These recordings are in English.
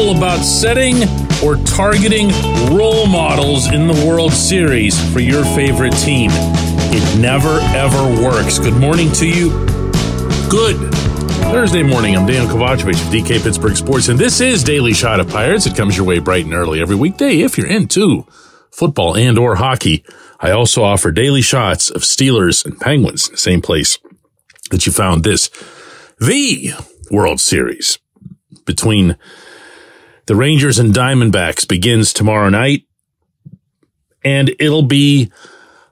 careful about setting or targeting role models in the World Series for your favorite team. It never, ever works. Good morning to you. Good Thursday morning. I'm Dejan Kovacevic of DK Pittsburgh Sports, and this is Daily Shot of Pirates. It comes your way bright and early every weekday if you're into football and or hockey. I also offer daily shots of Steelers and Penguins same place that you found this. The World Series between the Rangers and Diamondbacks begins tomorrow night. And it'll be,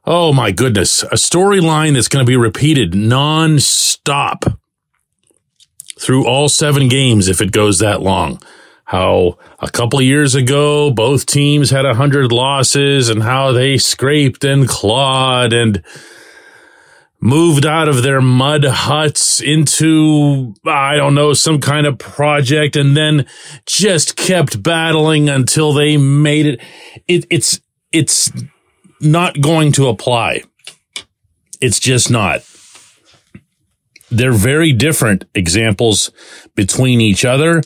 oh my goodness, a storyline that's going to be repeated nonstop through all seven games if it goes that long. How a couple of years ago, both teams had a hundred losses and how they scraped and clawed and moved out of their mud huts into, I don't know, some kind of project and then just kept battling until they made it. it it's, it's not going to apply. It's just not. They're very different examples between each other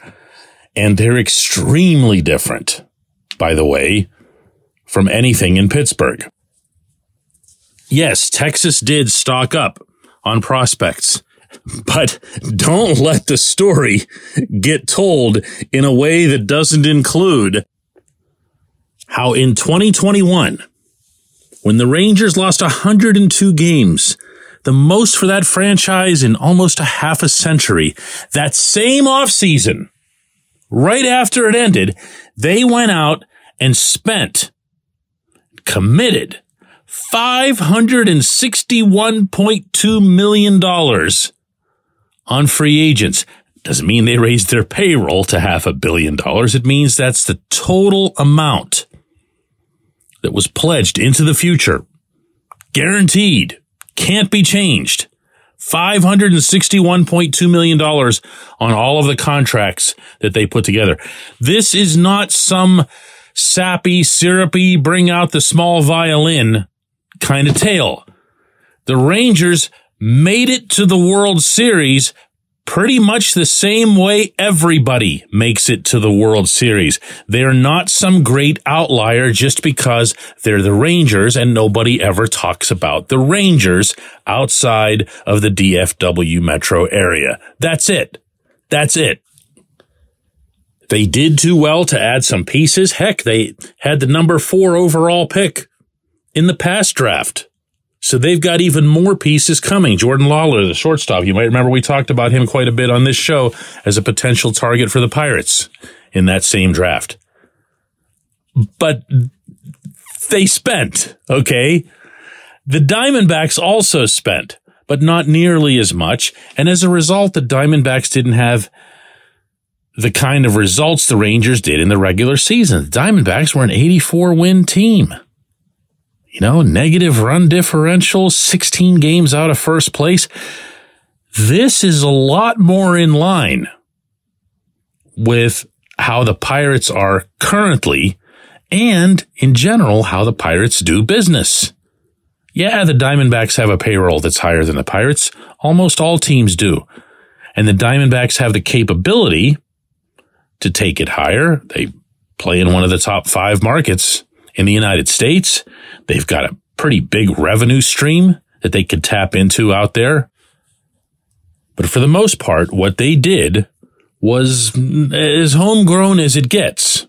and they're extremely different, by the way, from anything in Pittsburgh. Yes, Texas did stock up on prospects, but don't let the story get told in a way that doesn't include how in 2021, when the Rangers lost 102 games, the most for that franchise in almost a half a century, that same offseason, right after it ended, they went out and spent, committed $561.2 million on free agents. Doesn't mean they raised their payroll to half a billion dollars. It means that's the total amount that was pledged into the future. Guaranteed. Can't be changed. $561.2 million on all of the contracts that they put together. This is not some sappy, syrupy, bring out the small violin kind of tale. The Rangers made it to the World Series pretty much the same way everybody makes it to the World Series. They're not some great outlier just because they're the Rangers and nobody ever talks about the Rangers outside of the DFW metro area. That's it. That's it. They did too well to add some pieces. Heck, they had the number four overall pick in the past draft. So they've got even more pieces coming. Jordan Lawlar, the shortstop, you might remember we talked about him quite a bit on this show as a potential target for the Pirates in that same draft. But they spent, okay? The Diamondbacks also spent, but not nearly as much. And as a result, the Diamondbacks didn't have the kind of results the Rangers did in the regular season. The Diamondbacks were an 84 win team you know, negative run differential, 16 games out of first place. This is a lot more in line with how the Pirates are currently and in general how the Pirates do business. Yeah, the Diamondbacks have a payroll that's higher than the Pirates. Almost all teams do. And the Diamondbacks have the capability to take it higher. They play in one of the top five markets in the United States. They've got a pretty big revenue stream that they could tap into out there. But for the most part, what they did was as homegrown as it gets.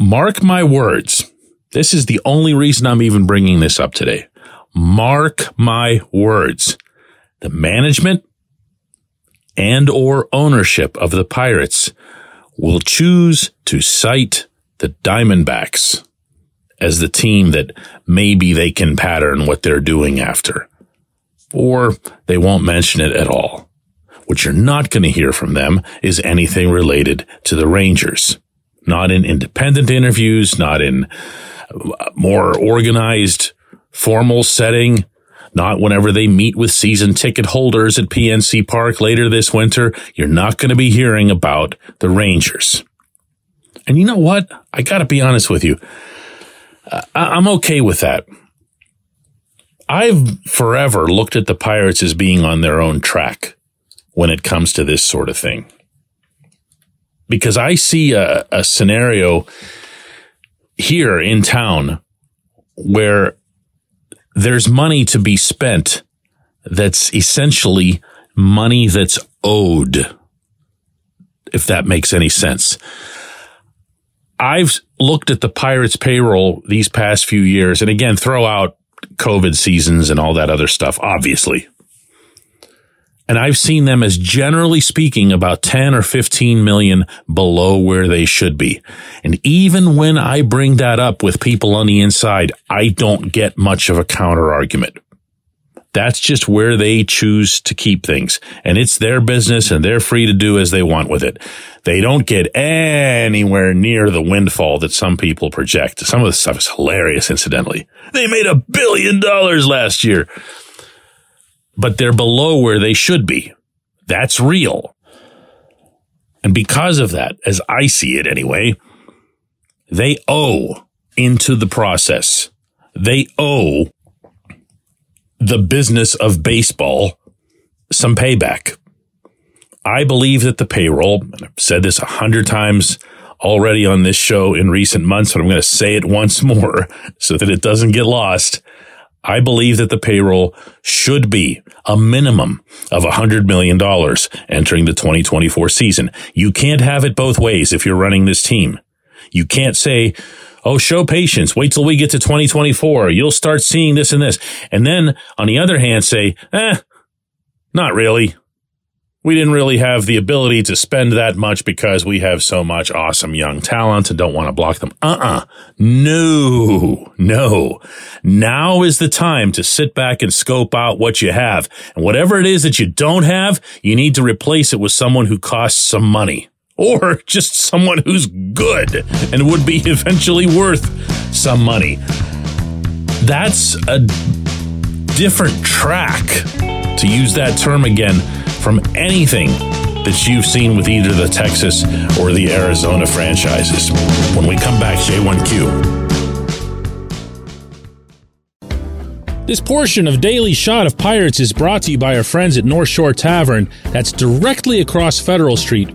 Mark my words. This is the only reason I'm even bringing this up today. Mark my words. The management and or ownership of the Pirates will choose to cite the Diamondbacks as the team that maybe they can pattern what they're doing after. Or they won't mention it at all. What you're not going to hear from them is anything related to the Rangers. Not in independent interviews, not in uh, more organized, formal setting, not whenever they meet with season ticket holders at PNC Park later this winter. You're not going to be hearing about the Rangers. And you know what? I got to be honest with you. I'm okay with that. I've forever looked at the Pirates as being on their own track when it comes to this sort of thing. because I see a, a scenario here in town where there's money to be spent that's essentially money that's owed, if that makes any sense. I've looked at the Pirates payroll these past few years, and again, throw out COVID seasons and all that other stuff, obviously. And I've seen them as generally speaking about 10 or 15 million below where they should be. And even when I bring that up with people on the inside, I don't get much of a counter argument. That's just where they choose to keep things. And it's their business and they're free to do as they want with it. They don't get anywhere near the windfall that some people project. Some of the stuff is hilarious, incidentally. They made a billion dollars last year but they're below where they should be. That's real. And because of that, as I see it anyway, they owe into the process. They owe the business of baseball some payback. I believe that the payroll, and I've said this a hundred times already on this show in recent months, but I'm going to say it once more so that it doesn't get lost. I believe that the payroll should be a minimum of $100 million entering the 2024 season. You can't have it both ways if you're running this team. You can't say, Oh, show patience. Wait till we get to 2024. You'll start seeing this and this. And then on the other hand, say, eh, not really we didn't really have the ability to spend that much because we have so much awesome young talent and don't want to block them. Uh-uh. No, no. Now is the time to sit back and scope out what you have. And whatever it is that you don't have, you need to replace it with someone who costs some money or just someone who's good and would be eventually worth some money. That's a different track, to use that term again from anything that you've seen with either the Texas or the Arizona franchises. When we come back, J1Q. This portion of Daily Shot of Pirates is brought to you by our friends at North Shore Tavern, that's directly across Federal Street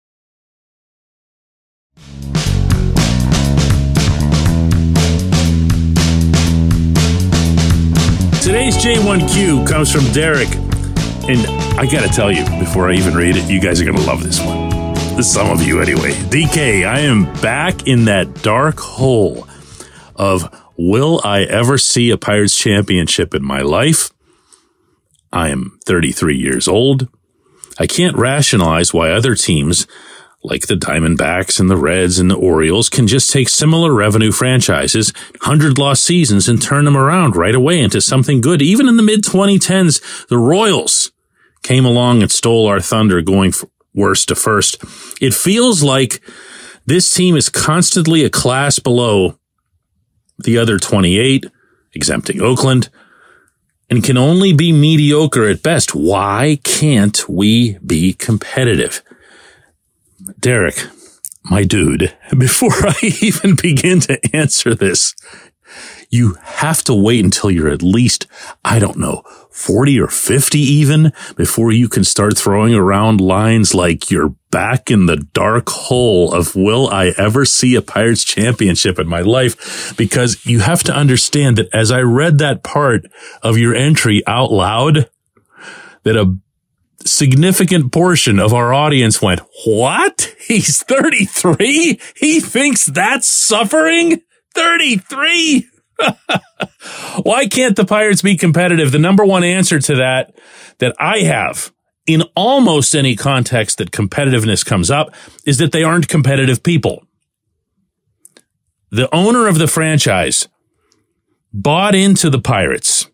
Today's J1Q comes from Derek. And I got to tell you, before I even read it, you guys are to love this one. Some of you, anyway. DK, I am back in that dark hole of will I ever see a Pirates championship in my life? I am 33 years old. I can't rationalize why other teams like the Diamondbacks and the Reds and the Orioles, can just take similar revenue franchises, 100 lost seasons, and turn them around right away into something good. Even in the mid 2010s, the Royals came along and stole our thunder going worst to first. It feels like this team is constantly a class below the other 28, exempting Oakland, and can only be mediocre at best. Why can't we be competitive? Derek, my dude, before I even begin to answer this, you have to wait until you're at least, I don't know, 40 or 50 even before you can start throwing around lines like you're back in the dark hole of will I ever see a Pirates championship in my life? Because you have to understand that as I read that part of your entry out loud, that a significant portion of our audience went, what? He's 33? He thinks that's suffering? 33? Why can't the Pirates be competitive? The number one answer to that that I have in almost any context that competitiveness comes up is that they aren't competitive people. The owner of the franchise bought into the Pirates.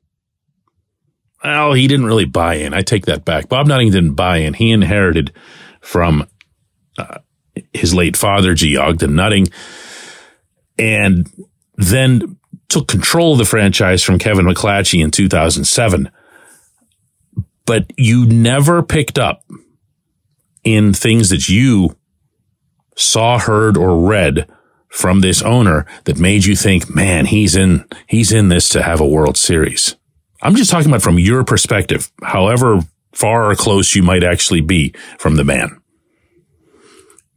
Well, he didn't really buy in. I take that back. Bob Nutting didn't buy in. He inherited from uh, his late father, G. Ogden Nutting, and then took control of the franchise from Kevin McClatchy in 2007. But you never picked up in things that you saw, heard, or read from this owner that made you think, man, he's in, he's in this to have a World Series. I'm just talking about from your perspective, however far or close you might actually be from the man.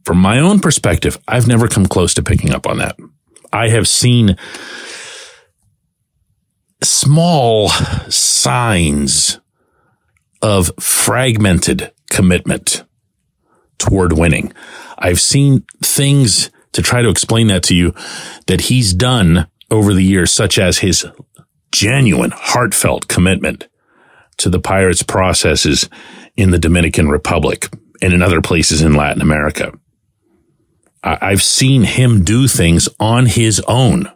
From my own perspective, I've never come close to picking up on that. I have seen small signs of fragmented commitment toward winning. I've seen things to try to explain that to you that he's done over the years, such as his genuine, heartfelt commitment to the Pirates processes in the Dominican Republic and in other places in Latin America. I've seen him do things on his own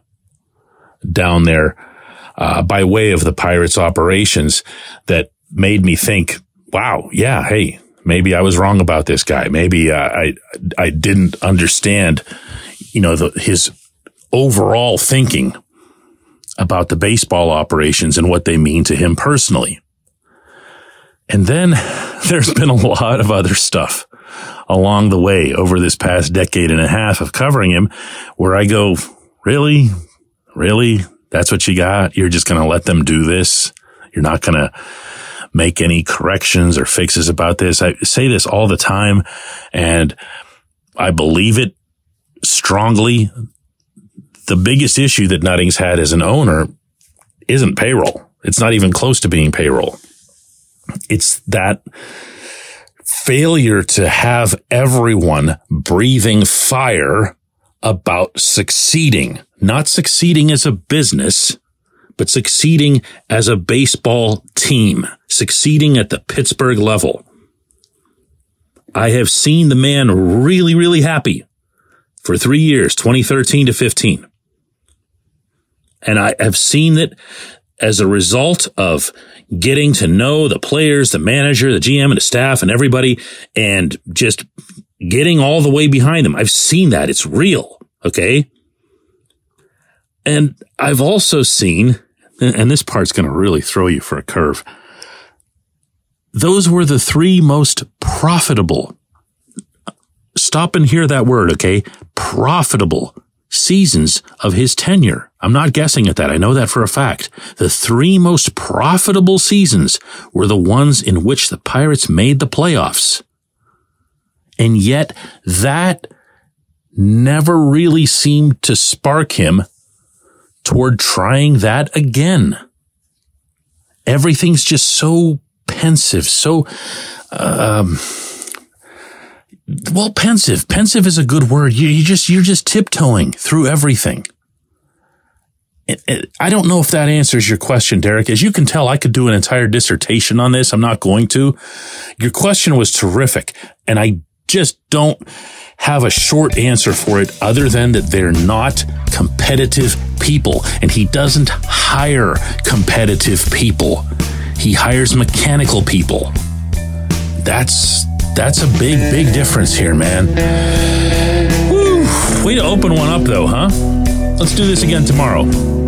down there uh, by way of the Pirates operations that made me think, wow, yeah, hey, maybe I was wrong about this guy. Maybe uh, I I didn't understand, you know, the, his overall thinking about the baseball operations and what they mean to him personally. And then there's been a lot of other stuff along the way over this past decade and a half of covering him where I go, really? Really? That's what you got? You're just going to let them do this? You're not going to make any corrections or fixes about this. I say this all the time and I believe it strongly the biggest issue that Nutting's had as an owner isn't payroll. It's not even close to being payroll. It's that failure to have everyone breathing fire about succeeding, not succeeding as a business, but succeeding as a baseball team, succeeding at the Pittsburgh level. I have seen the man really, really happy for three years, 2013 to 15. And I have seen that as a result of getting to know the players, the manager, the GM and the staff and everybody and just getting all the way behind them. I've seen that. It's real. Okay. And I've also seen, and this part's going to really throw you for a curve. Those were the three most profitable. Stop and hear that word. Okay. Profitable seasons of his tenure. I'm not guessing at that. I know that for a fact. The three most profitable seasons were the ones in which the Pirates made the playoffs. And yet that never really seemed to spark him toward trying that again. Everything's just so pensive, so, um, well, pensive. Pensive is a good word. You, you just, you're just tiptoeing through everything. I don't know if that answers your question, Derek. As you can tell, I could do an entire dissertation on this. I'm not going to. Your question was terrific, and I just don't have a short answer for it other than that they're not competitive people, and he doesn't hire competitive people. He hires mechanical people. That's that's a big, big difference here, man. Woo! Way to open one up, though, huh? Let's do this again tomorrow.